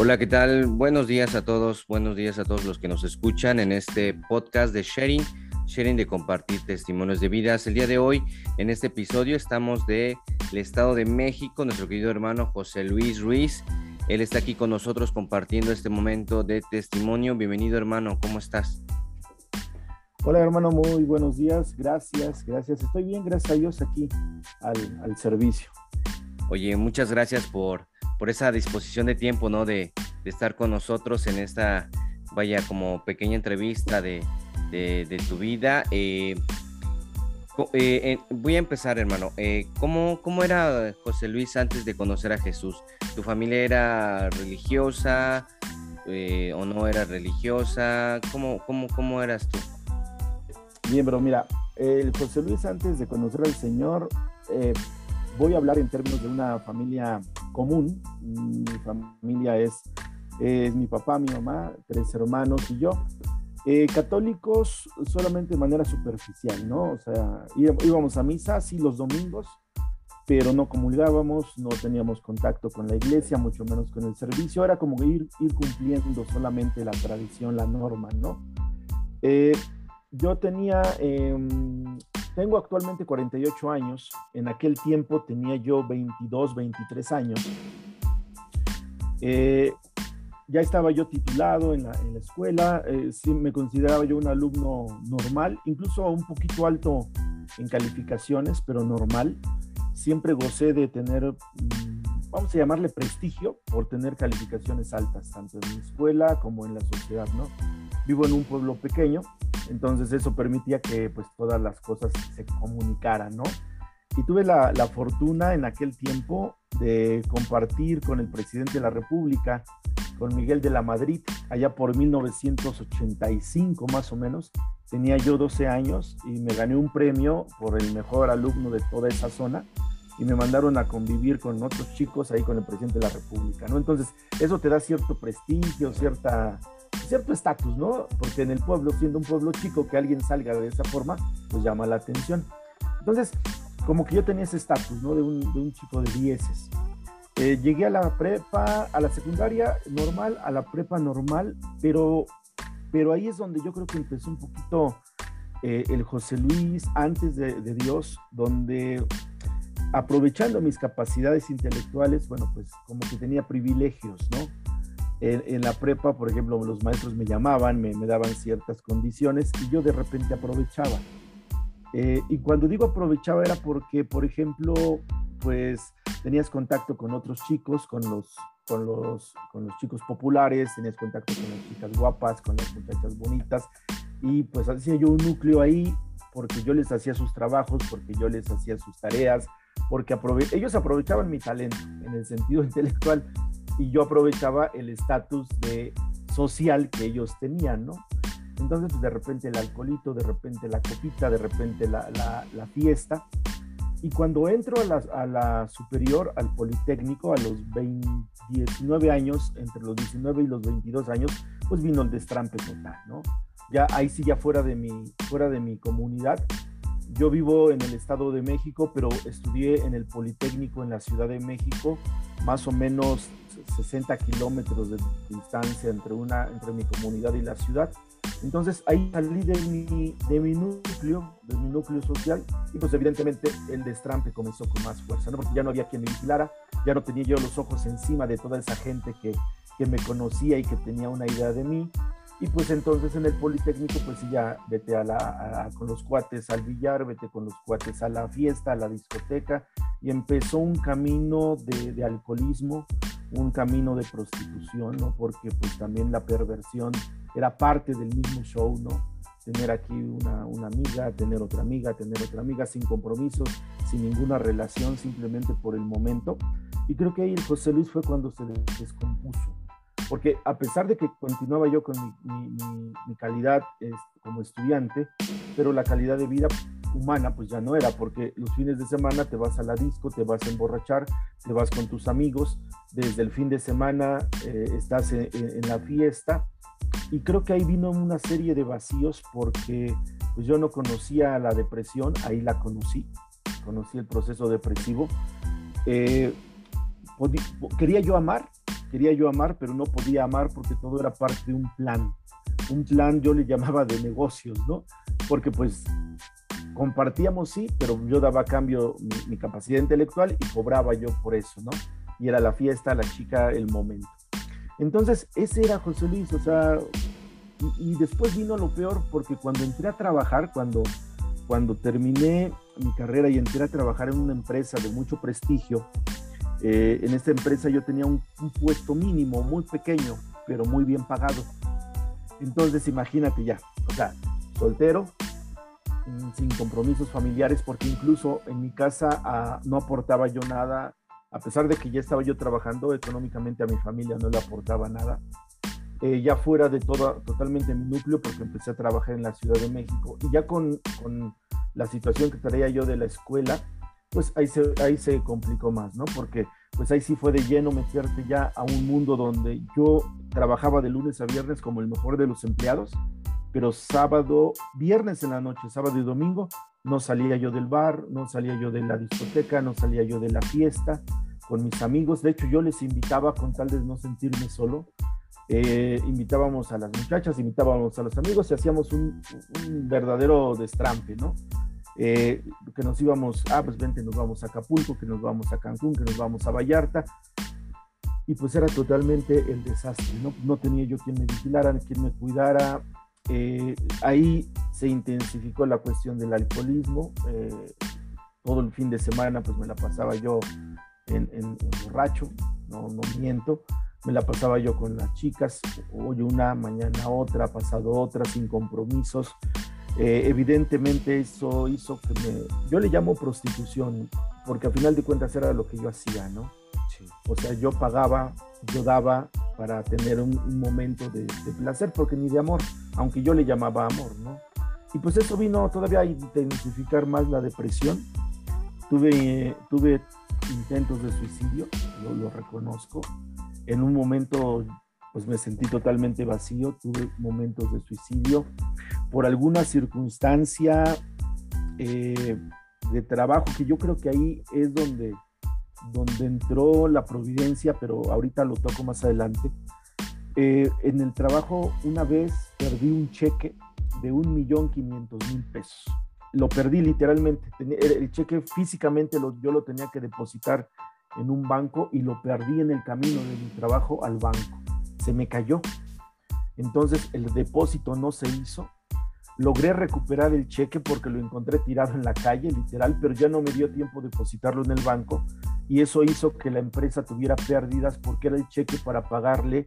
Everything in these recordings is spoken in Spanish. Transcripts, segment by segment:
Hola, ¿qué tal? Buenos días a todos, buenos días a todos los que nos escuchan en este podcast de Sharing, Sharing de compartir testimonios de vidas. El día de hoy, en este episodio, estamos del Estado de México, nuestro querido hermano José Luis Ruiz. Él está aquí con nosotros compartiendo este momento de testimonio. Bienvenido, hermano, ¿cómo estás? Hola, hermano, muy buenos días. Gracias, gracias. Estoy bien, gracias a Dios, aquí al, al servicio. Oye, muchas gracias por por esa disposición de tiempo, ¿no? De, estar con nosotros en esta, vaya, como pequeña entrevista de, tu vida. Eh, eh, voy a empezar, hermano. Eh, ¿cómo, ¿Cómo era José Luis antes de conocer a Jesús? ¿Tu familia era religiosa o no era religiosa? ¿Cómo, cómo, cómo eras tú? Bien, pero mira, el José Luis antes de conocer al Señor, voy a hablar en términos de una familia común. Mi familia es, es mi papá, mi mamá, tres hermanos y yo. Eh, católicos solamente de manera superficial, ¿no? O sea, íbamos a misa, sí, los domingos, pero no comulgábamos, no teníamos contacto con la iglesia, mucho menos con el servicio. Era como ir, ir cumpliendo solamente la tradición, la norma, ¿no? Eh, yo tenía em, tengo actualmente 48 años, en aquel tiempo tenía yo 22, 23 años. Eh, ya estaba yo titulado en la, escuela, eh, me consideraba yo un alumno normal, incluso un poquito alto en calificaciones, pero normal. Siempre gocé de tener, mm, vamos a llamarle prestigio, por tener calificaciones altas, tanto en mi escuela como en la sociedad, ¿no? Vivo en un pueblo pequeño, entonces eso permitía que pues todas las cosas se comunicaran, ¿no? Y tuve la, la, fortuna en aquel tiempo de compartir con el presidente de la República, con Miguel de la Madrid, allá por 1985 más o menos. Tenía yo 12 años y me gané un premio por el mejor alumno de toda esa zona y me mandaron a convivir con otros chicos ahí con el presidente de la República, ¿no? Entonces, eso te da cierto prestigio, cierta cierto estatus, ¿no? Porque en el pueblo, siendo un pueblo chico, que alguien salga de esa forma, pues llama la atención. Entonces, como que yo tenía ese estatus, ¿no? De un, de un, chico de dieces. Eh, llegué a la prepa, a la secundaria normal, a la prepa normal, pero, pero ahí es donde yo creo que empezó un poquito eh, el José Luis antes de, de Dios, donde aprovechando mis capacidades intelectuales, bueno, pues como que tenía privilegios, ¿no? En, la prepa, por ejemplo, los maestros me llamaban, me, daban ciertas condiciones y yo de repente aprovechaba. Eh, y cuando digo aprovechaba era porque, por ejemplo, pues tenías contacto con otros chicos, con los, con los, con los chicos populares, tenías contacto con las chicas guapas, con las muchachas bonitas, y pues hacía yo un núcleo ahí porque yo les hacía sus trabajos, porque yo les hacía sus tareas, porque ellos aprovechaban mi talento en el sentido intelectual y yo aprovechaba el estatus de social que ellos tenían, ¿no? Entonces, pues, de repente el alcoholito, de repente la copita, de repente la, la, fiesta. Y cuando entro a la, a la, superior, al Politécnico, a los 19 años, entre los 19 y los 22 años, pues vino el destrampe total, ¿no? Ya ahí sí, ya fuera de mi, fuera de mi comunidad. Yo vivo en el Estado de México, pero estudié en el Politécnico en la Ciudad de México, más o menos 60 kilómetros de distancia entre, una, entre mi comunidad y la ciudad. Entonces ahí salí de mi, de mi núcleo, de mi núcleo social, y pues evidentemente el destrampe comenzó con más fuerza, ¿no? porque ya no había quien me vigilara, ya no tenía yo los ojos encima de toda esa gente que, que me conocía y que tenía una idea de mí. Y pues entonces en el Politécnico, pues ya vete a la, con los cuates al billar, vete con los cuates a la fiesta, a la discoteca, y empezó un camino de, de alcoholismo, un camino de prostitución, ¿no? Porque pues también la perversión era parte del mismo show, ¿no? Tener aquí una, una amiga, tener otra amiga, tener otra amiga sin compromisos, sin ninguna relación, simplemente por el momento. Y creo que ahí el José Luis fue cuando se descompuso. Porque a pesar de que continuaba yo con mi, calidad como estudiante, pero la calidad de vida humana, pues ya no era, porque los fines de semana te vas a la disco, te vas a emborrachar, te vas con tus amigos, desde el fin de semana eh, estás en, la fiesta, y creo que ahí vino una serie de vacíos porque pues yo no conocía la depresión, ahí la conocí, conocí el proceso depresivo. Eh, quería yo amar, quería yo amar, pero no podía amar porque todo era parte de un plan. Un plan yo le llamaba de negocios, ¿no? Porque pues compartíamos, sí, pero yo daba a cambio mi, capacidad intelectual y cobraba yo por eso, ¿no? Y era la fiesta, la chica, el momento. Entonces, ese era José Luis, o sea, y, después vino lo peor porque cuando entré a trabajar, cuando, cuando terminé mi carrera y entré a trabajar en una empresa de mucho prestigio, eh, en esta empresa yo tenía un, puesto mínimo, muy pequeño, pero muy bien pagado. Entonces, imagínate ya, o sea, soltero, mm, sin compromisos familiares, porque incluso en mi casa ah, no aportaba yo nada, a pesar de que ya estaba yo trabajando económicamente a mi familia, no le aportaba nada. Eh, ya fuera de todo, totalmente mi núcleo, porque empecé a trabajar en la Ciudad de México, y ya con, con la situación que traía yo de la escuela, pues ahí se, ahí se complicó más, ¿no? Porque pues ahí sí fue de lleno meterte ya a un mundo donde yo trabajaba de lunes a viernes como el mejor de los empleados, pero sábado, viernes en la noche, sábado y domingo, no salía yo del bar, no salía yo de la discoteca, no salía yo de la fiesta con mis amigos. De hecho, yo les invitaba con tal de no sentirme solo. Eh, invitábamos a las muchachas, invitábamos a los amigos y hacíamos un, un verdadero destrampe, ¿no? Eh, que nos íbamos, ah, pues vente, nos vamos a Acapulco, que nos vamos a Cancún, que nos vamos a Vallarta. Y pues era totalmente el desastre, ¿no? No tenía yo quien me vigilara, quien me cuidara. Eh, ahí se intensificó la cuestión del alcoholismo. Eh, todo el fin de semana pues me la pasaba yo en, en, borracho, no, no miento. Me la pasaba yo con las chicas, hoy una, mañana otra, pasado otra, sin compromisos. Eh, evidentemente eso hizo que me, yo le llamo prostitución, porque al final de cuentas era lo que yo hacía, ¿no? O sea, yo pagaba, yo daba para tener un, momento de, placer, porque ni de amor, aunque yo le llamaba amor, ¿no? Y pues eso vino todavía a intensificar más la depresión. Tuve, tuve intentos de suicidio, yo lo reconozco. En un momento pues me sentí totalmente vacío, tuve momentos de suicidio por alguna circunstancia eh, de trabajo, que yo creo que ahí es donde, donde entró la providencia, pero ahorita lo toco más adelante. Eh, en el trabajo una vez perdí un cheque de un millón quinientos mil pesos. Lo perdí literalmente. El cheque físicamente yo lo tenía que depositar en un banco y lo perdí en el camino de mi trabajo al banco se me cayó. Entonces el depósito no se hizo. Logré recuperar el cheque porque lo encontré tirado en la calle, literal, pero ya no me dio tiempo de depositarlo en el banco. Y eso hizo que la empresa tuviera pérdidas porque era el cheque para pagarle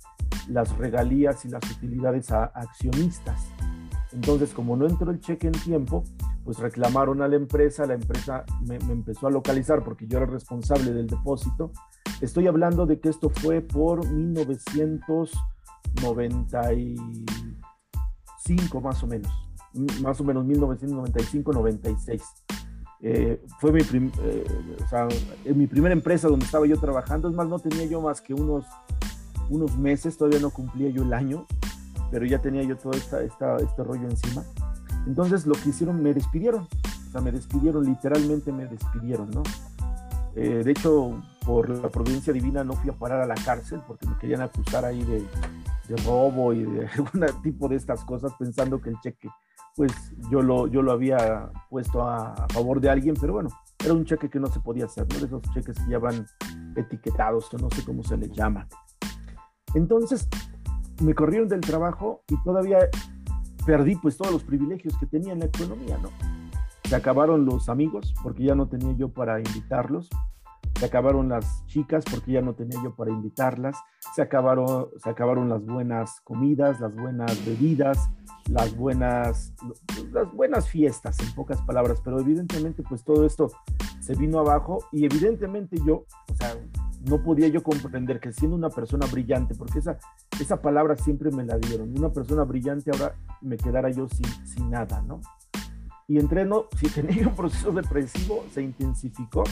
las regalías y las utilidades a accionistas. Entonces, como no entró el cheque en tiempo, pues reclamaron a la empresa, la empresa me, me empezó a localizar porque yo era responsable del depósito. Estoy hablando de que esto fue por 1995 más o menos, más o menos 1995-96. Eh, fue mi, eh, mi primera empresa donde estaba yo trabajando, es más, no tenía yo más que unos, unos meses, todavía no cumplía yo el año, pero ya tenía yo todo esta, este rollo encima. Entonces lo que hicieron, me despidieron, o sea, me despidieron, literalmente me despidieron, ¿no? Eh, de hecho, por la providencia divina no fui a parar a la cárcel porque me querían acusar ahí de, robo y de algún tipo de estas cosas pensando que el cheque pues yo lo, yo lo había puesto a, favor de alguien, pero bueno, era un cheque que no se podía hacer, ¿no? Esos cheques que ya van etiquetados o no sé cómo se les llama. Entonces, me corrieron del trabajo y todavía perdí pues todos los privilegios que tenía en la economía, ¿no? Se acabaron los amigos porque ya no tenía yo para invitarlos. Se acabaron las chicas porque ya no tenía yo para invitarlas. Se acabaron, se acabaron las buenas comidas, las buenas bebidas, las buenas, las buenas fiestas, en pocas palabras. Pero evidentemente, pues todo esto se vino abajo y evidentemente yo, o sea, no podía yo comprender que siendo una persona brillante, porque esa, esa palabra siempre me la dieron, una persona brillante ahora me quedara yo sin, sin nada, ¿no? y entreno, si tenía un proceso depresivo, se intensificó.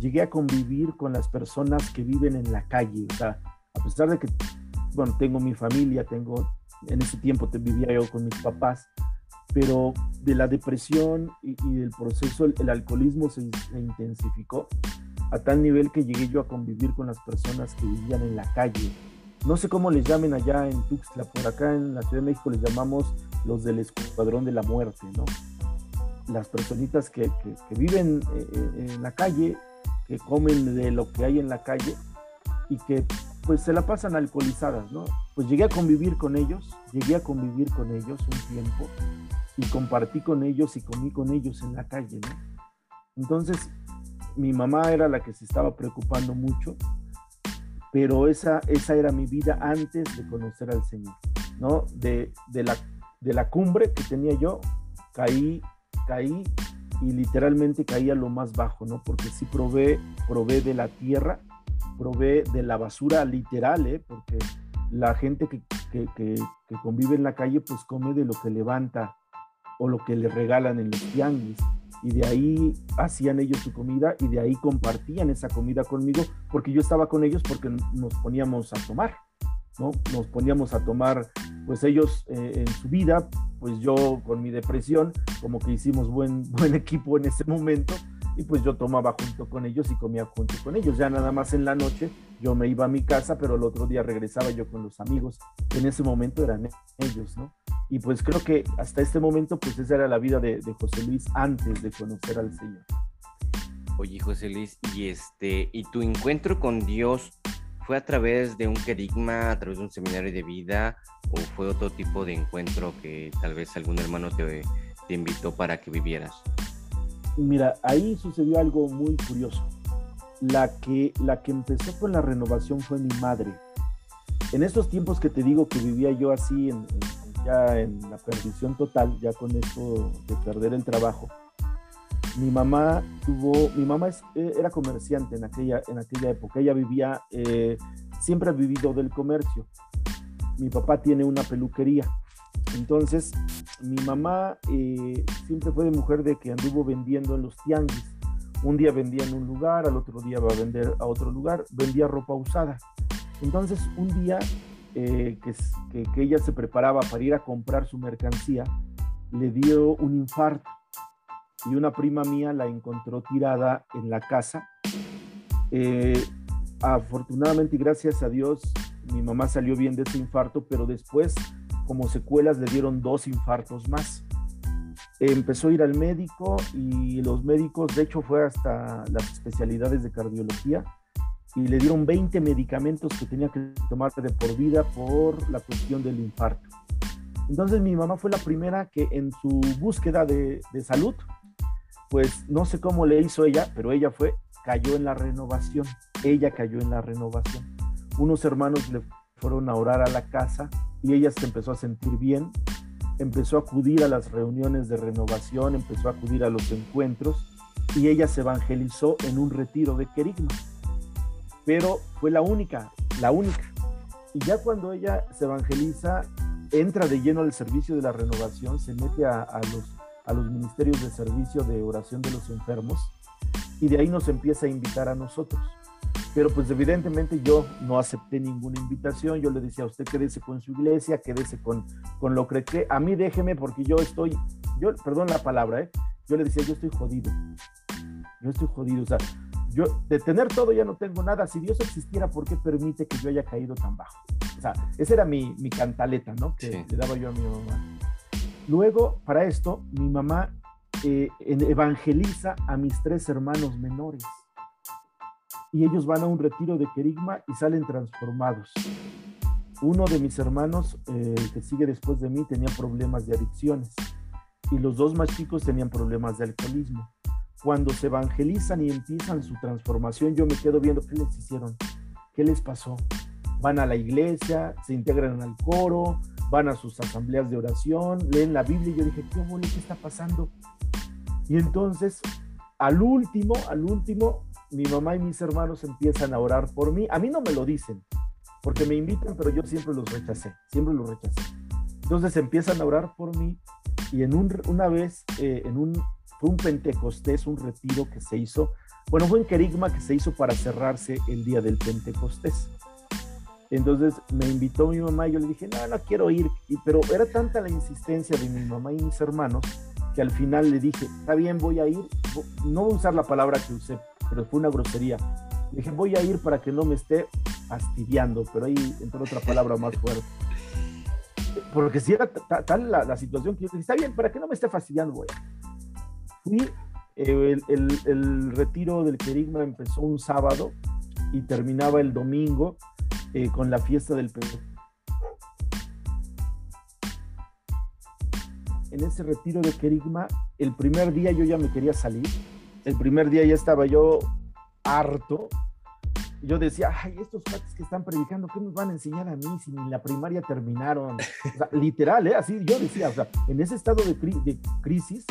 Llegué a convivir con las personas que viven en la calle. O sea, a pesar de que, bueno, tengo mi familia, tengo, en ese tiempo te vivía yo con mis papás, pero de la depresión y, del proceso, el, alcoholismo se, intensificó. a tal nivel que llegué yo a convivir con las personas que vivían en la calle. No sé cómo les llamen allá en Tuxtla, por acá en la Ciudad de México les llamamos los del Escuadrón de la Muerte, ¿no? Las personitas que, viven eh, eh, en la calle, que comen de lo que hay en la calle y que pues se la pasan alcoholizadas, ¿no? Pues llegué a convivir con ellos, llegué a convivir con ellos un tiempo y compartí con ellos y comí con ellos en la calle, ¿no? Entonces, mi mamá era la que se estaba preocupando mucho, pero esa, esa era mi vida antes de conocer al Señor, ¿no? De, la, de la cumbre que tenía yo, caí, caí y literalmente caí a lo más bajo, ¿no? Porque sí probé, probé de la tierra, probé de la basura literal, ¿eh? Porque la gente que, que, que, que convive en la calle, pues come de lo que levanta o lo que le regalan en los tianguis y de ahí hacían ellos su comida y de ahí compartían esa comida conmigo porque yo estaba con ellos porque nos poníamos a tomar, ¿no? Nos poníamos a tomar, pues ellos eh, en su vida, pues yo con mi depresión, como que hicimos buen, buen equipo en ese momento y pues yo tomaba junto con ellos y comía junto con ellos. Ya nada más en la noche yo me iba a mi casa, pero el otro día regresaba yo con los amigos. En ese momento eran ellos, ¿no? Y pues creo que hasta este momento, pues esa era la vida de, José Luis antes de conocer al Señor. Oye, José Luis, y este, y tu encuentro con Dios fue a través de un querigma, a través de un seminario de vida, o fue otro tipo de encuentro que tal vez algún hermano te, te invitó para que vivieras? Mira, ahí sucedió algo muy curioso. La que, la que empezó con la renovación fue mi madre. En estos tiempos que te digo que vivía yo así ya en la perdición total, ya con esto de perder el trabajo. Mi mamá tuvo, mi mamá eh, era comerciante en aquella, en aquella época, ella vivía, eh, siempre ha vivido del comercio. Mi papá tiene una peluquería. Entonces, mi mamá eh, siempre fue de mujer de que anduvo vendiendo en los tianguis. Un día vendía en un lugar, al otro día va a vender a otro lugar, vendía ropa usada. Entonces, un día eh, que, ella se preparaba para ir a comprar su mercancía, le dio un infarto y una prima mía la encontró tirada en la casa. Eh, afortunadamente y gracias a Dios, mi mamá salió bien de ese infarto, pero después, como secuelas, le dieron dos infartos más. empezó a ir al médico y los médicos, de hecho, fue hasta las especialidades de cardiología y le dieron 20 medicamentos que tenía que tomar de por vida por la cuestión del infarto. Entonces mi mamá fue la primera que en su búsqueda de, salud, pues no sé cómo le hizo ella, pero ella fue, cayó en la renovación, ella cayó en la renovación. Unos hermanos le fueron a orar a la casa y ella se empezó a sentir bien, empezó a acudir a las reuniones de renovación, empezó a acudir a los encuentros y ella se evangelizó en un retiro de querigma pero fue la única, la única. Y ya cuando ella se evangeliza, entra de lleno al servicio de la renovación, se mete a, los, a los ministerios de servicio de oración de los enfermos y de ahí nos empieza a invitar a nosotros. Pero pues evidentemente yo no acepté ninguna invitación, yo le decía a usted quédese con su iglesia, quédese con, con lo que cree, a mí déjeme porque yo estoy, yo, perdón la palabra, ¿eh? yo le decía yo estoy jodido, yo estoy jodido, o sea, yo de tener todo ya no tengo nada. Si Dios existiera, ¿por qué permite que yo haya caído tan bajo? O sea, esa era mi, mi cantaleta, ¿no? Que le daba yo a mi mamá. Luego, para esto, mi mamá eh, evangeliza a mis tres hermanos menores. Y ellos van a un retiro de querigma y salen transformados. Uno de mis hermanos, eh, que sigue después de mí, tenía problemas de adicciones. Y los dos más chicos tenían problemas de alcoholismo cuando se evangelizan y empiezan su transformación, yo me quedo viendo qué les hicieron, qué les pasó. Van a la iglesia, se integran al coro, van a sus asambleas de oración, leen la Biblia y yo dije, ¿qué, qué está pasando? Y entonces, al último, al último, mi mamá y mis hermanos empiezan a orar por mí. A mí no me lo dicen, porque me invitan, pero yo siempre los rechacé, siempre los rechacé. Entonces empiezan a orar por mí y en una vez, eh, en un fue un Pentecostés, un retiro que se hizo, bueno, fue un querigma que se hizo para cerrarse el día del Pentecostés. Entonces me invitó mi mamá y yo le dije, no, no quiero ir, pero era tanta la insistencia de mi mamá y mis hermanos que al final le dije, está bien, voy a ir, no voy a usar la palabra que usé pero fue una grosería. dije, voy a ir para que no me esté fastidiando, pero ahí entró otra palabra más fuerte. Porque si era tal la, situación que yo dije, está bien, para que no me esté fastidiando, voy. Fui, eh, el, el, retiro del querigma empezó un sábado y terminaba el domingo eh, con la fiesta del Perú. En ese retiro de querigma, el primer día yo ya me quería salir, el primer día ya estaba yo harto. Yo decía, ay, estos cuates que están predicando, ¿qué nos van a enseñar a mí si ni la primaria terminaron? literal, ¿eh? Así yo decía, o sea, en ese estado de, de crisis,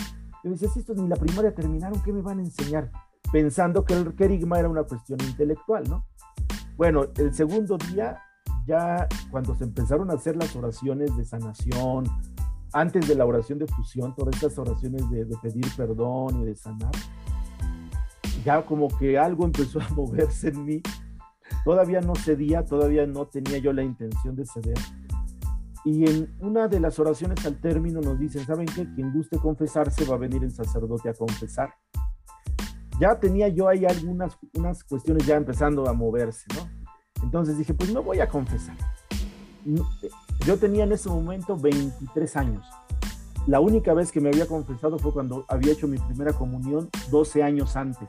yo decía, si estos ni la primaria terminaron, ¿qué me van a enseñar? Pensando que el querigma era una cuestión intelectual, ¿no? Bueno, el segundo día, ya cuando se empezaron a hacer las oraciones de sanación, antes de la oración de fusión, todas estas oraciones de, pedir perdón y de sanar, ya como que algo empezó a moverse en mí. Todavía no cedía, todavía no tenía yo la intención de ceder. Y en una de las oraciones al término nos dicen, ¿saben qué? Quien guste confesarse va a venir el sacerdote a confesar ya tenía yo ahí algunas unas cuestiones ya empezando a moverse, ¿no? Entonces dije, pues me voy a confesar. Yo tenía en ese momento 23 años. La única vez que me había confesado fue cuando había hecho mi primera comunión 12 años antes.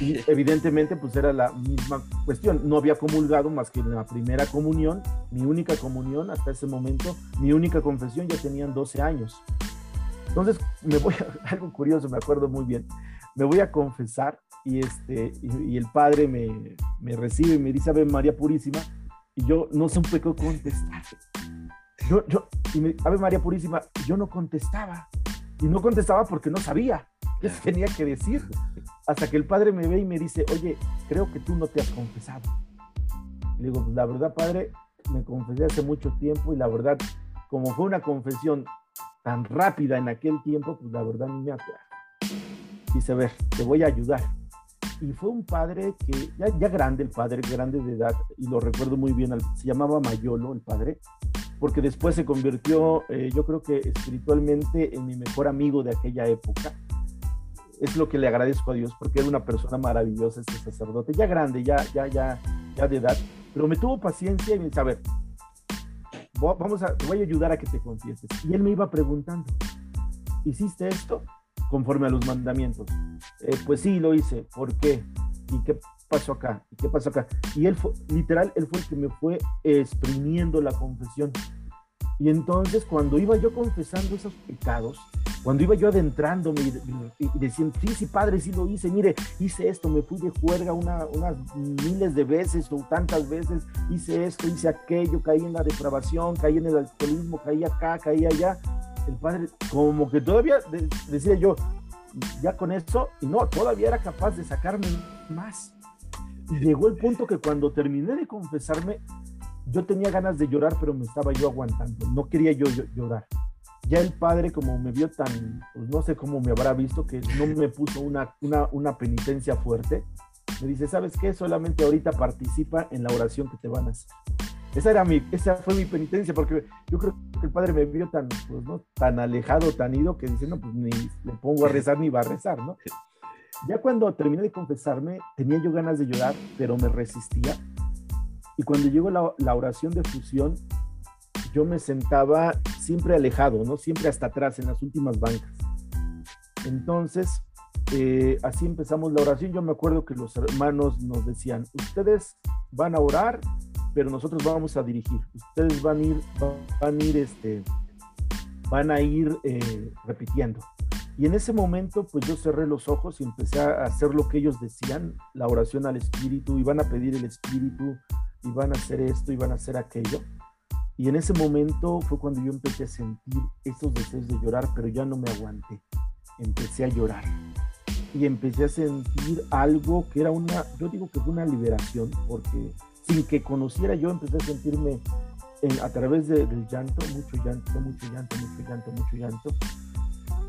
Y evidentemente pues era la misma cuestión. No había comulgado más que en la primera comunión, mi única comunión hasta ese momento, mi única confesión ya tenían 12 años. Entonces me voy a algo curioso, me acuerdo muy bien me voy a confesar y, este, y, el padre me, me, recibe y me dice Ave María Purísima y yo no supe qué contestar. Yo, yo, y me, Ave María Purísima, yo no contestaba. Y no contestaba porque no sabía qué tenía que decir. Hasta que el padre me ve y me dice, oye, creo que tú no te has confesado. le digo, pues la verdad, padre, me confesé hace mucho tiempo y la verdad, como fue una confesión tan rápida en aquel tiempo, pues la verdad ni me acuerdo dice, a ver, te voy a ayudar. Y fue un padre que, ya, ya grande, el padre, grande de edad, y lo recuerdo muy bien, se llamaba Mayolo, el padre, porque después se convirtió, eh, yo creo que espiritualmente, en mi mejor amigo de aquella época. Es lo que le agradezco a Dios, porque era una persona maravillosa, este sacerdote, ya grande, ya, ya, ya, ya de edad, pero me tuvo paciencia y me dice, a ver, vamos a, te voy a ayudar a que te confieses. Y él me iba preguntando, ¿hiciste esto? conforme a los mandamientos. Eh, pues sí, lo hice. ¿Por qué? ¿Y qué pasó acá? ¿Y qué pasó acá? Y él fue, literal, él fue el que me fue exprimiendo la confesión. Y entonces cuando iba yo confesando esos pecados, cuando iba yo adentrándome y, diciendo, sí, sí, padre, sí lo hice, mire, hice esto, me fui de juerga unas miles de veces o tantas veces, hice esto, hice aquello, caí en la depravación, caí en el alcoholismo, caí acá, caí allá, el padre como que todavía decía yo, ya con eso, y no, todavía era capaz de sacarme más. Llegó el punto que cuando terminé de confesarme, yo tenía ganas de llorar, pero me estaba yo aguantando, no quería yo, llorar. Ya el padre, como me vio tan, pues no sé cómo me habrá visto, que no me puso una, una, una penitencia fuerte, me dice, ¿sabes qué? Solamente ahorita participa en la oración que te van a hacer. Esa, era mi, esa fue mi penitencia, porque yo creo que el padre me vio tan, pues, ¿no? tan alejado, tan ido, que dice, no, pues ni le pongo a rezar ni va a rezar, ¿no? Ya cuando terminé de confesarme, tenía yo ganas de llorar, pero me resistía. Y cuando llegó la, la oración de fusión, yo me sentaba siempre alejado, ¿no? Siempre hasta atrás, en las últimas bancas. Entonces, eh, así empezamos la oración. Yo me acuerdo que los hermanos nos decían, ustedes van a orar pero nosotros vamos a dirigir. Ustedes van a ir, van a ir, este, van a ir eh, repitiendo. Y en ese momento, pues yo cerré los ojos y empecé a hacer lo que ellos decían, la oración al Espíritu, y van a pedir el Espíritu, y van a hacer esto, y van a hacer aquello. Y en ese momento fue cuando yo empecé a sentir esos deseos de llorar, pero ya no me aguanté. Empecé a llorar. Y empecé a sentir algo que era una, yo digo que fue una liberación, porque sin que conociera yo, empecé a sentirme a través del llanto, mucho llanto, mucho llanto, mucho llanto, mucho llanto.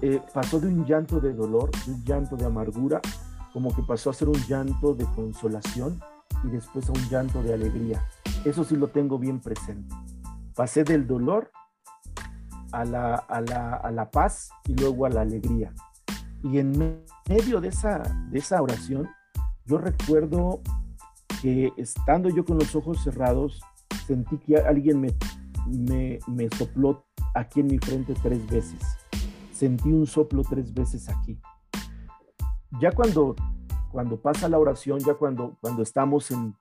Eh, pasó de un llanto de dolor, de un llanto de amargura, como que pasó a ser un llanto de consolación y después a un llanto de alegría. Eso sí lo tengo bien presente. Pasé del dolor a la, a la, a la paz y luego a la alegría. Y en medio de esa, de esa oración, yo recuerdo que estando yo con los ojos cerrados, sentí que alguien me, me, me sopló aquí en mi frente tres veces. Sentí un soplo tres veces aquí. Ya cuando, cuando pasa la oración, ya cuando, cuando estamos en,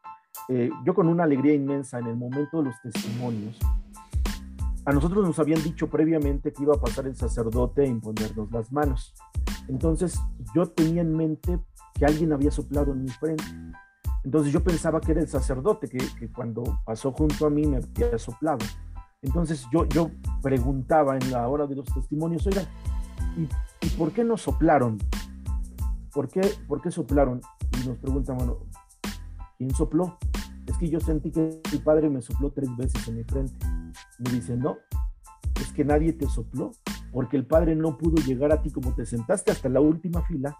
eh, yo con una alegría inmensa en el momento de los testimonios, a nosotros nos habían dicho previamente que iba a pasar el sacerdote a imponernos las manos. Entonces yo tenía en mente que alguien había soplado en mi frente. Entonces yo pensaba que era el sacerdote que, que cuando pasó junto a mí me había soplado. Entonces yo, yo preguntaba en la hora de los testimonios, oiga, ¿y, ¿y por qué no soplaron? ¿Por qué, ¿Por qué soplaron? Y nos preguntan, bueno, ¿quién sopló? Es que yo sentí que mi padre me sopló tres veces en mi frente. Me dice, no, es que nadie te sopló, porque el padre no pudo llegar a ti como te sentaste hasta la última fila,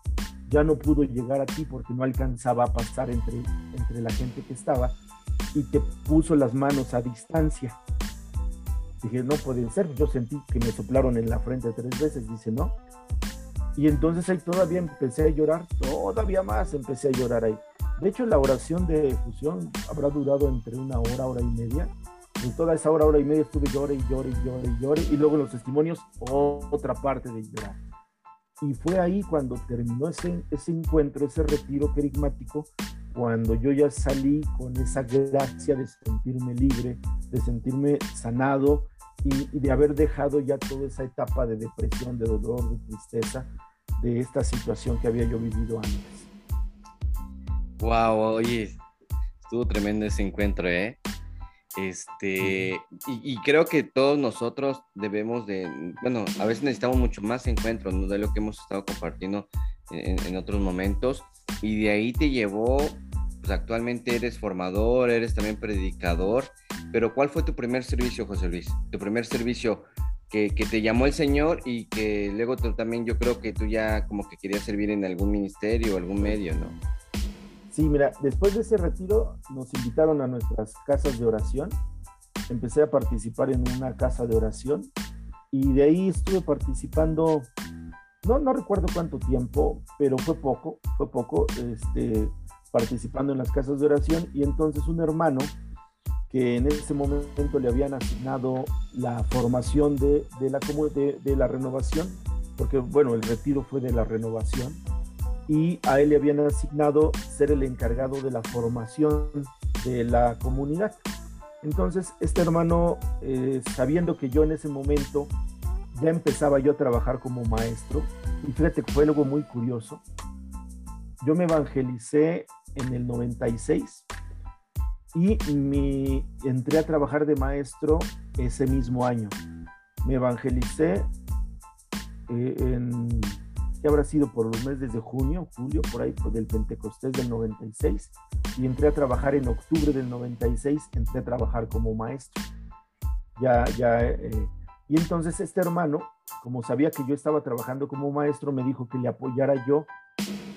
ya no pudo llegar a ti porque no alcanzaba a pasar entre, entre la gente que estaba y te puso las manos a distancia. Dije, no pueden ser, yo sentí que me soplaron en la frente tres veces, dice, no. Y entonces ahí todavía empecé a llorar, todavía más empecé a llorar ahí. De hecho, la oración de fusión habrá durado entre una hora, hora y media. En toda esa hora, hora y media estuve llore y llore y llore y llore. Y luego los testimonios, otra parte de llorar. Y fue ahí cuando terminó ese, ese encuentro, ese retiro querigmático, cuando yo ya salí con esa gracia de sentirme libre, de sentirme sanado y, y, de haber dejado ya toda esa etapa de depresión, de dolor, de tristeza, de esta situación que había yo vivido antes. Wow, oye, estuvo tremendo ese encuentro, ¿eh? Este, y, y, creo que todos nosotros debemos de, bueno, a veces necesitamos mucho más encuentros, ¿no? De lo que hemos estado compartiendo en, en otros momentos, y de ahí te llevó, pues actualmente eres formador, eres también predicador, pero ¿cuál fue tu primer servicio, José Luis? Tu primer servicio que, te llamó el Señor y que luego también yo creo que tú ya como que querías servir en algún ministerio o algún medio, ¿no? Sí, mira, después de ese retiro nos invitaron a nuestras casas de oración. Empecé a participar en una casa de oración y de ahí estuve participando, no, no recuerdo cuánto tiempo, pero fue poco, fue poco, este, participando en las casas de oración y entonces un hermano que en ese momento le habían asignado la formación de, la, de la renovación, porque bueno, el retiro fue de la renovación, y a él le habían asignado ser el encargado de la formación de la comunidad. Entonces, este hermano, eh, sabiendo que yo en ese momento ya empezaba yo a trabajar como maestro, y fíjate que fue algo muy curioso, yo me evangelicé en el 96 y me entré a trabajar de maestro ese mismo año. Me evangelicé eh, en habrá sido por los meses de junio, julio, por ahí, del Pentecostés del 96, y entré a trabajar en octubre del 96, entré a trabajar como maestro. Ya, ya, eh, y entonces este hermano, como sabía que yo estaba trabajando como maestro, me dijo que le apoyara yo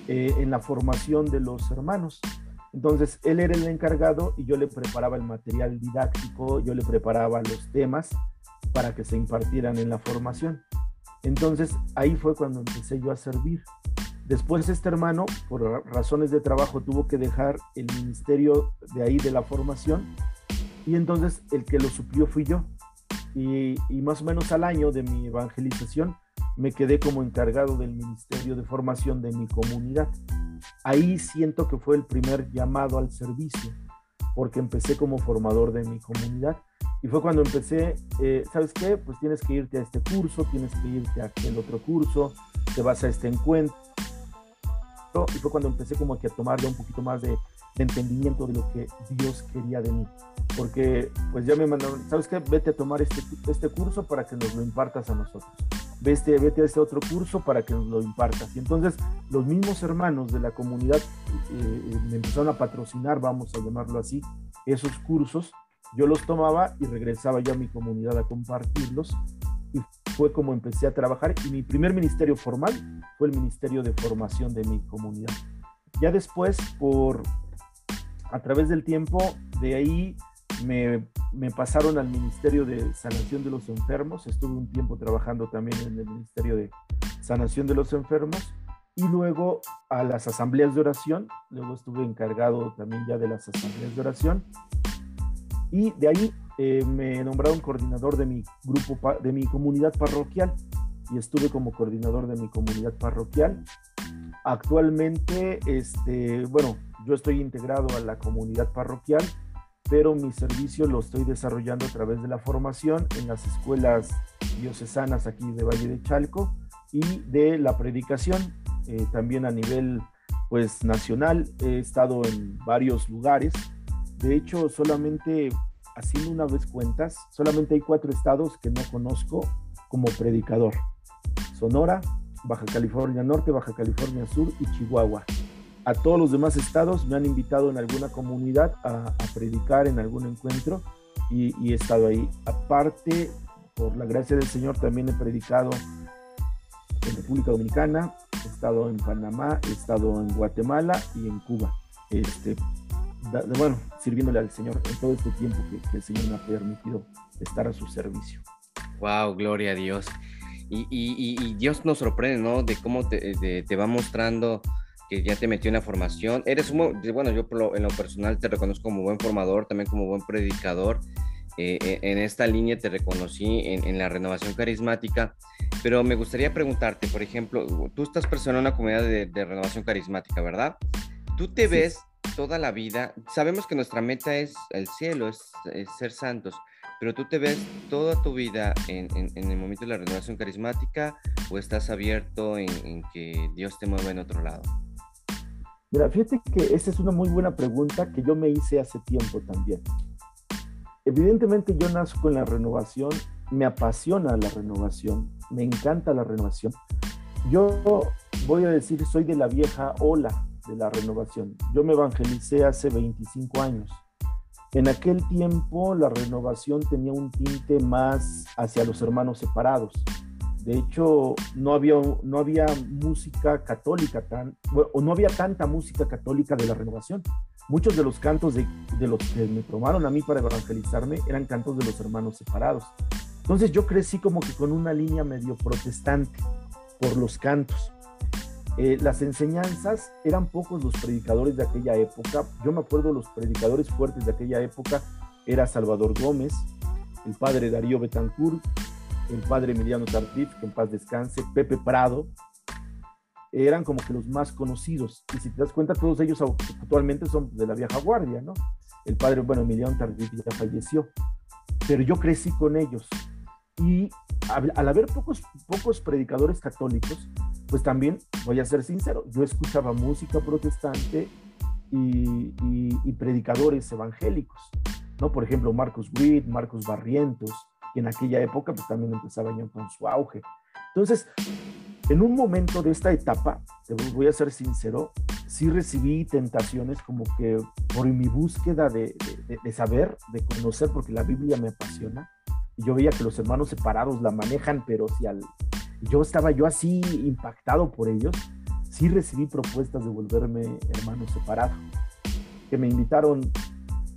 eh, en la formación de los hermanos. Entonces, él era el encargado y yo le preparaba el material didáctico, yo le preparaba los temas para que se impartieran en la formación. Entonces ahí fue cuando empecé yo a servir. Después este hermano, por razones de trabajo, tuvo que dejar el ministerio de ahí de la formación y entonces el que lo suplió fui yo. Y, y, más o menos al año de mi evangelización me quedé como encargado del ministerio de formación de mi comunidad. Ahí siento que fue el primer llamado al servicio, porque empecé como formador de mi comunidad y fue cuando empecé, eh, ¿sabes qué? Pues tienes que irte a este curso, tienes que irte a aquel otro curso, te vas a este encuentro. Y fue cuando empecé como que a tomarle un poquito más de, de entendimiento de lo que Dios quería de mí. Porque pues ya me mandaron, ¿sabes qué? Vete a tomar este, este curso para que nos lo impartas a nosotros. Vete, vete a este otro curso para que nos lo impartas. Y entonces los mismos hermanos de la comunidad eh, me empezaron a patrocinar, vamos a llamarlo así, esos cursos yo los tomaba y regresaba yo a mi comunidad a compartirlos y fue como empecé a trabajar y mi primer ministerio formal fue el ministerio de formación de mi comunidad. Ya después, por a través del tiempo, de ahí me, me, pasaron al Ministerio de Sanación de los Enfermos. Estuve un tiempo trabajando también en el Ministerio de Sanación de los Enfermos. y luego a las asambleas de oración, luego estuve encargado también ya de las asambleas de oración, y de ahí eh, me nombraron coordinador de mi grupo, de mi comunidad parroquial, y estuve como coordinador de mi comunidad parroquial. Actualmente, este, bueno, yo estoy integrado a la comunidad parroquial, pero mi servicio lo estoy desarrollando a través de la formación en las escuelas diocesanas aquí de Valle de Chalco y de la predicación eh, también a nivel pues nacional. He estado en varios lugares. De hecho, solamente haciendo una vez cuentas, solamente hay cuatro estados que no conozco como predicador. Sonora, Baja California Norte, Baja California Sur y Chihuahua. A todos los demás estados me han invitado en alguna comunidad a, predicar en algún encuentro y, y, he estado ahí. Aparte, por la gracia del Señor, también he predicado en República Dominicana, he estado en Panamá, he estado en Guatemala y en Cuba. Este, bueno, sirviéndole al Señor en todo este tiempo que, el Señor me ha permitido estar a su servicio. Wow, gloria a Dios. Y, Dios nos sorprende, ¿no? De cómo te, te, va mostrando que ya te metió en la formación. Eres un, bueno, yo en lo personal te reconozco como buen formador, también como buen predicador. Eh, eh, en esta línea te reconocí en, la renovación carismática, pero me gustaría preguntarte, por ejemplo, tú estás personando una comunidad de, renovación carismática, ¿verdad? ¿Tú te ves toda la vida? Sabemos que nuestra meta es el cielo, es, ser santos, pero tú te ves toda tu vida en, el momento de la renovación carismática o estás abierto en, que Dios te mueva en otro lado? Mira, fíjate que esa es una muy buena pregunta que yo me hice hace tiempo también. Evidentemente yo nazco con la renovación, me apasiona la renovación, me encanta la renovación. Yo voy a decir, soy de la vieja ola de la renovación. Yo me evangelicé hace 25 años. En aquel tiempo la renovación tenía un tinte más hacia los hermanos separados. De hecho, no había, no había música católica tan, o no había tanta música católica de la renovación. Muchos de los cantos de, los que me tomaron a mí para evangelizarme eran cantos de los hermanos separados. Entonces yo crecí como que con una línea medio protestante por los cantos. Eh, las enseñanzas eran pocos los predicadores de aquella época. Yo me acuerdo los predicadores fuertes de aquella época era Salvador Gómez, el padre Darío Betancourt, el padre Emiliano Tardif, que en paz descanse, Pepe Prado, eran como que los más conocidos. Y si te das cuenta, todos ellos actualmente son de la vieja guardia, ¿no? El padre, bueno, Emiliano Tardif ya falleció, pero yo crecí con ellos. Y al, haber pocos, pocos predicadores católicos, pues también, voy a ser sincero, yo escuchaba música protestante y, y predicadores evangélicos, ¿no? Por ejemplo, Marcos Witt, Marcos Barrientos, que en aquella época pues también empezaba ya con su auge. Entonces, en un momento de esta etapa, te voy a ser sincero, sí recibí tentaciones como que por mi búsqueda de, de, saber, de conocer, porque la Biblia me apasiona, y yo veía que los hermanos separados la manejan, pero si al... Yo estaba yo así impactado por ellos, sí recibí propuestas de volverme hermano separado, que me invitaron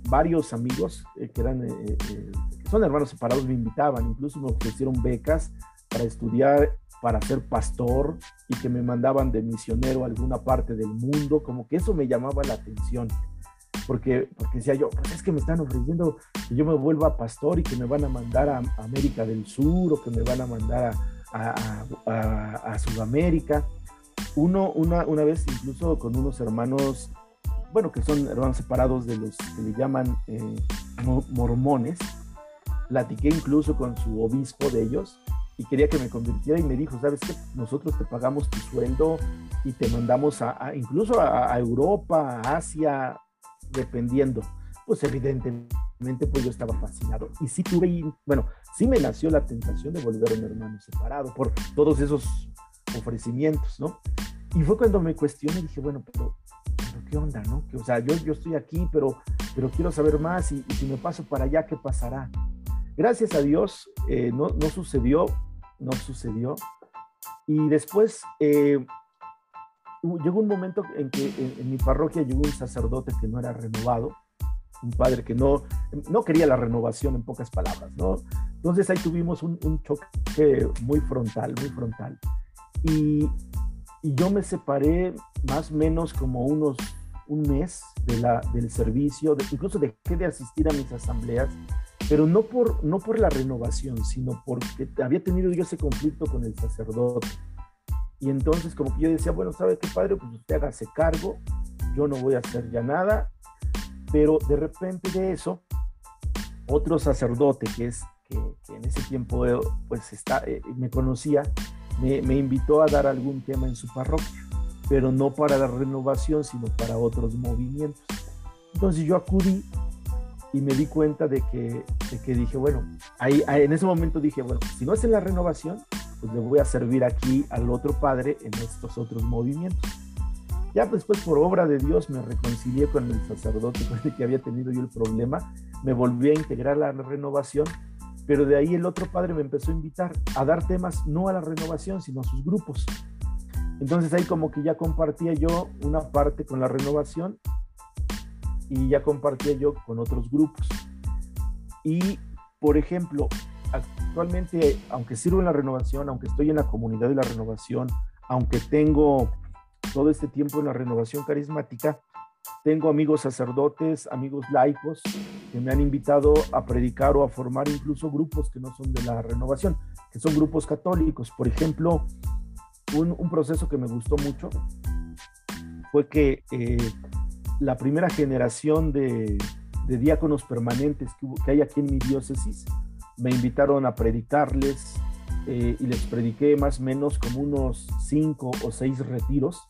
varios amigos eh, que eran eh, eh, son hermanos separados, me invitaban, incluso me ofrecieron becas para estudiar, para ser pastor y que me mandaban de misionero a alguna parte del mundo, como que eso me llamaba la atención, porque, porque decía yo, pues es que me están ofreciendo que yo me vuelva pastor y que me van a mandar a, América del Sur o que me van a mandar a, a, Sudamérica. Uno, una, una vez incluso con unos hermanos, bueno, que son hermanos separados de los que le llaman eh, mormones, platiqué incluso con su obispo de ellos y quería que me convirtiera y me dijo, sabes qué, nosotros te pagamos tu sueldo y te mandamos a, incluso a, Europa, a Asia, dependiendo. Pues evidentemente pues yo estaba fascinado y sí tuve, bueno, sí me nació la tentación de volver a un hermano separado por todos esos ofrecimientos, ¿no? Y fue cuando me cuestioné y dije, bueno, pero, ¿qué onda, no? Que, o sea, yo, yo estoy aquí, pero, pero quiero saber más y si me paso para allá, ¿qué pasará? Gracias a Dios eh, no, no, sucedió, no sucedió. Y después eh, llegó un momento en que en, mi parroquia llegó un sacerdote que no era renovado, un padre que no, no quería la renovación en pocas palabras, ¿no? Entonces ahí tuvimos un, choque muy frontal, muy frontal. Y, y yo me separé más o menos como unos un mes de la, del servicio, incluso dejé de asistir a mis asambleas, pero no por, no por la renovación, sino porque había tenido yo ese conflicto con el sacerdote. Y entonces como que yo decía, bueno, ¿sabe qué padre? Pues usted hágase cargo, yo no voy a hacer ya nada, pero de repente de eso, otro sacerdote que es que, en ese tiempo pues está, eh, me conocía, me, me invitó a dar algún tema en su parroquia pero no para la renovación, sino para otros movimientos. Entonces yo acudí y me di cuenta de que, de que dije, bueno, ahí, en ese momento dije, bueno, si no es en la renovación, pues le voy a servir aquí al otro padre en estos otros movimientos. Ya después, por obra de Dios, me reconcilié con el sacerdote con el que había tenido yo el problema, me volví a integrar a la renovación, pero de ahí el otro padre me empezó a invitar a dar temas no a la renovación, sino a sus grupos. Entonces ahí como que ya compartía yo una parte con la renovación y ya compartía yo con otros grupos. Y, por ejemplo, actualmente, aunque sirvo en la renovación, aunque estoy en la comunidad de la renovación, aunque tengo todo este tiempo en la renovación carismática, tengo amigos sacerdotes, amigos laicos que me han invitado a predicar o a formar incluso grupos que no son de la renovación, que son grupos católicos. Por ejemplo, un, proceso que me gustó mucho fue que eh, la primera generación de, diáconos permanentes que, hay aquí en mi diócesis me invitaron a predicarles eh, y les prediqué más o menos como unos cinco o seis retiros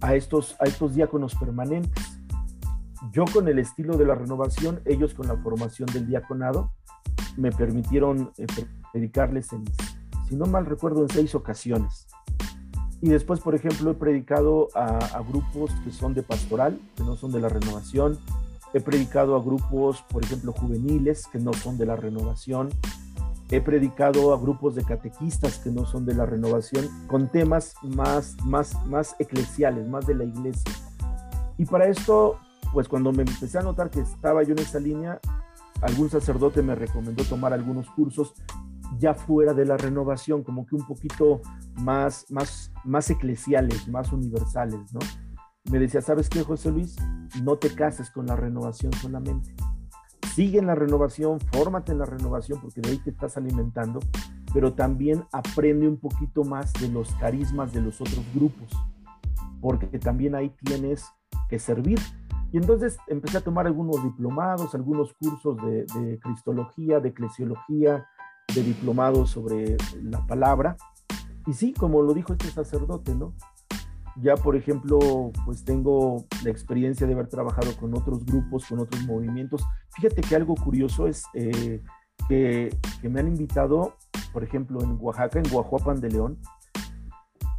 a estos, a estos diáconos permanentes. Yo con el estilo de la renovación, ellos con la formación del diaconado, me permitieron eh, predicarles en, si no mal recuerdo, en seis ocasiones. Y después, por ejemplo, he predicado a, grupos que son de pastoral, que no son de la renovación. He predicado a grupos, por ejemplo, juveniles, que no son de la renovación. He predicado a grupos de catequistas que no son de la renovación, con temas más, más, más eclesiales, más de la iglesia. Y para esto, pues cuando me empecé a notar que estaba yo en esa línea, algún sacerdote me recomendó tomar algunos cursos ya fuera de la renovación, como que un poquito más, más, más eclesiales, más universales, ¿no? Me decía, ¿sabes qué, José Luis? No te cases con la renovación solamente. Sigue en la renovación, fórmate en la renovación, porque de ahí te estás alimentando, pero también aprende un poquito más de los carismas de los otros grupos, porque también ahí tienes que servir. Y entonces empecé a tomar algunos diplomados, algunos cursos de, de cristología, de eclesiología, de diplomado sobre la palabra. Y sí, como lo dijo este sacerdote, ¿no? Ya, por ejemplo, pues tengo la experiencia de haber trabajado con otros grupos, con otros movimientos. Fíjate que algo curioso es eh, que, que, me han invitado, por ejemplo, en Oaxaca, en Guajuapan de León.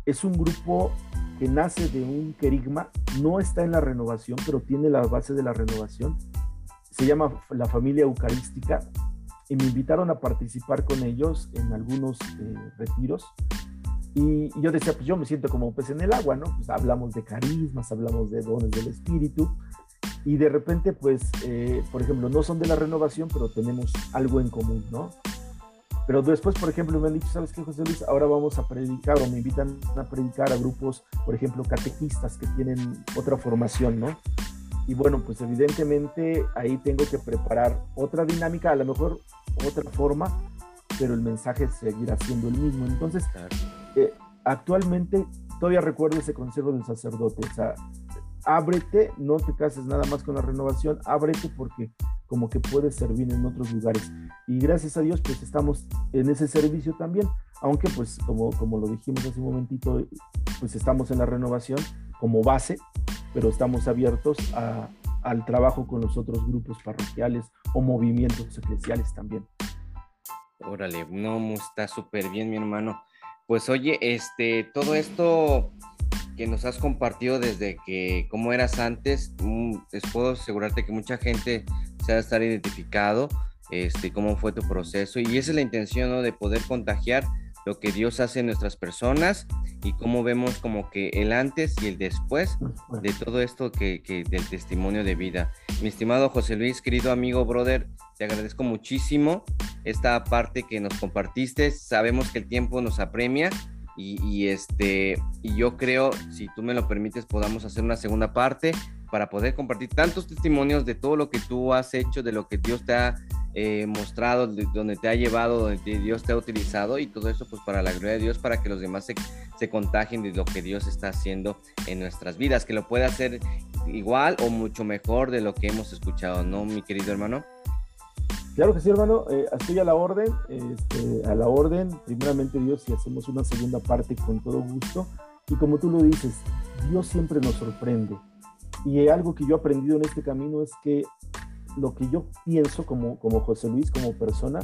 Es un grupo que nace de un querigma, no está en la renovación, pero tiene la base de la renovación. Se llama la familia eucarística y me invitaron a participar con ellos en algunos eh, retiros. Y, yo decía, pues yo me siento como pez en el agua, ¿no? Pues hablamos de carismas, hablamos de dones del espíritu. Y de repente, pues, eh, por ejemplo, no son de la renovación, pero tenemos algo en común, ¿no? Pero después, por ejemplo, me han dicho, ¿sabes qué, José Luis? Ahora vamos a predicar o me invitan a predicar a grupos, por ejemplo, catequistas que tienen otra formación, ¿no? Y bueno, pues evidentemente ahí tengo que preparar otra dinámica, a lo mejor otra forma, pero el mensaje seguirá siendo el mismo. Entonces, eh, actualmente todavía recuerdo ese consejo del sacerdote, o sea, ábrete, no te cases nada más con la renovación, ábrete porque como que puedes servir en otros lugares. Y gracias a Dios, pues estamos en ese servicio también, aunque pues como, como lo dijimos hace un momentito, pues estamos en la renovación como base, pero estamos abiertos al trabajo con los otros grupos parroquiales o movimientos eclesiales también. Órale, no, está súper bien, mi hermano. Pues oye, este, todo esto que nos has compartido desde que cómo eras antes, mm, les puedo asegurarte que mucha gente se va a estar identificado, este, cómo fue tu proceso y esa es la intención, ¿no? De poder contagiar lo que Dios hace en nuestras personas y cómo vemos como que el antes y el después de todo esto que, que, del testimonio de vida. Mi estimado José Luis, querido amigo, brother, te agradezco muchísimo esta parte que nos compartiste. Sabemos que el tiempo nos apremia Y, este, y yo creo, si tú me lo permites, podamos hacer una segunda parte para poder compartir tantos testimonios de todo lo que tú has hecho, de lo que Dios te ha eh, mostrado, de donde te ha llevado, donde Dios te ha utilizado y todo eso pues para la gloria de Dios, para que los demás se, se contagien de lo que Dios está haciendo en nuestras vidas, que lo pueda hacer igual o mucho mejor de lo que hemos escuchado, ¿no, mi querido hermano? Claro que sí, hermano. Eh, estoy a la orden, este, a la orden. Primeramente, Dios, si hacemos una segunda parte con todo gusto. Y como tú lo dices, Dios siempre nos sorprende. Y algo que yo he aprendido en este camino es que lo que yo pienso como, como José Luis, como persona,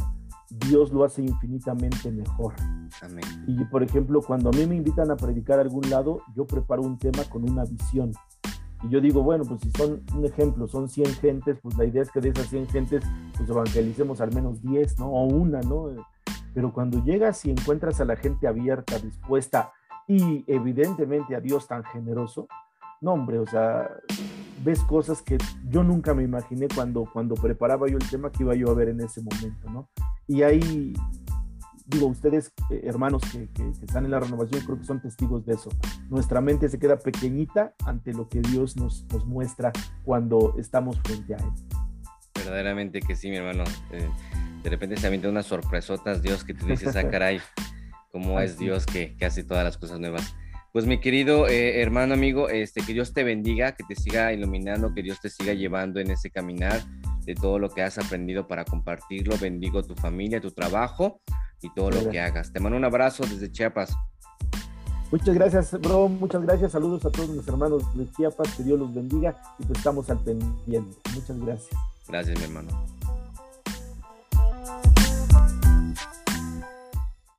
Dios lo hace infinitamente mejor. Amén. Y por ejemplo, cuando a mí me invitan a predicar a algún lado, yo preparo un tema con una visión. Y yo digo, bueno, pues si son un ejemplo, son 100 gentes, pues la idea es que de esas 100 gentes, pues evangelicemos al menos 10, ¿no? O una, ¿no? Pero cuando llegas y encuentras a la gente abierta, dispuesta y evidentemente a Dios tan generoso, no, hombre, o sea, ves cosas que yo nunca me imaginé cuando, cuando preparaba yo el tema que iba yo a ver en ese momento, ¿no? Y ahí digo, ustedes, eh, hermanos que, están en la renovación, creo que son testigos de eso. Nuestra mente se queda pequeñita ante lo que Dios nos, nos muestra cuando estamos frente a Él. Verdaderamente que sí, mi hermano. Eh, de repente se avienta unas sorpresotas, Dios, que tú dices, ah, caray, cómo es Dios que, que, hace todas las cosas nuevas. Pues mi querido eh, hermano, amigo, este, que Dios te bendiga, que te siga iluminando, que Dios te siga llevando en ese caminar de todo lo que has aprendido para compartirlo. Bendigo tu familia, tu trabajo y todo lo que hagas. Te mando un abrazo desde Chiapas. Muchas gracias, bro. Muchas gracias. Saludos a todos mis hermanos de Chiapas. Que Dios los bendiga y pues estamos al pendiente. Muchas gracias. Gracias, mi hermano.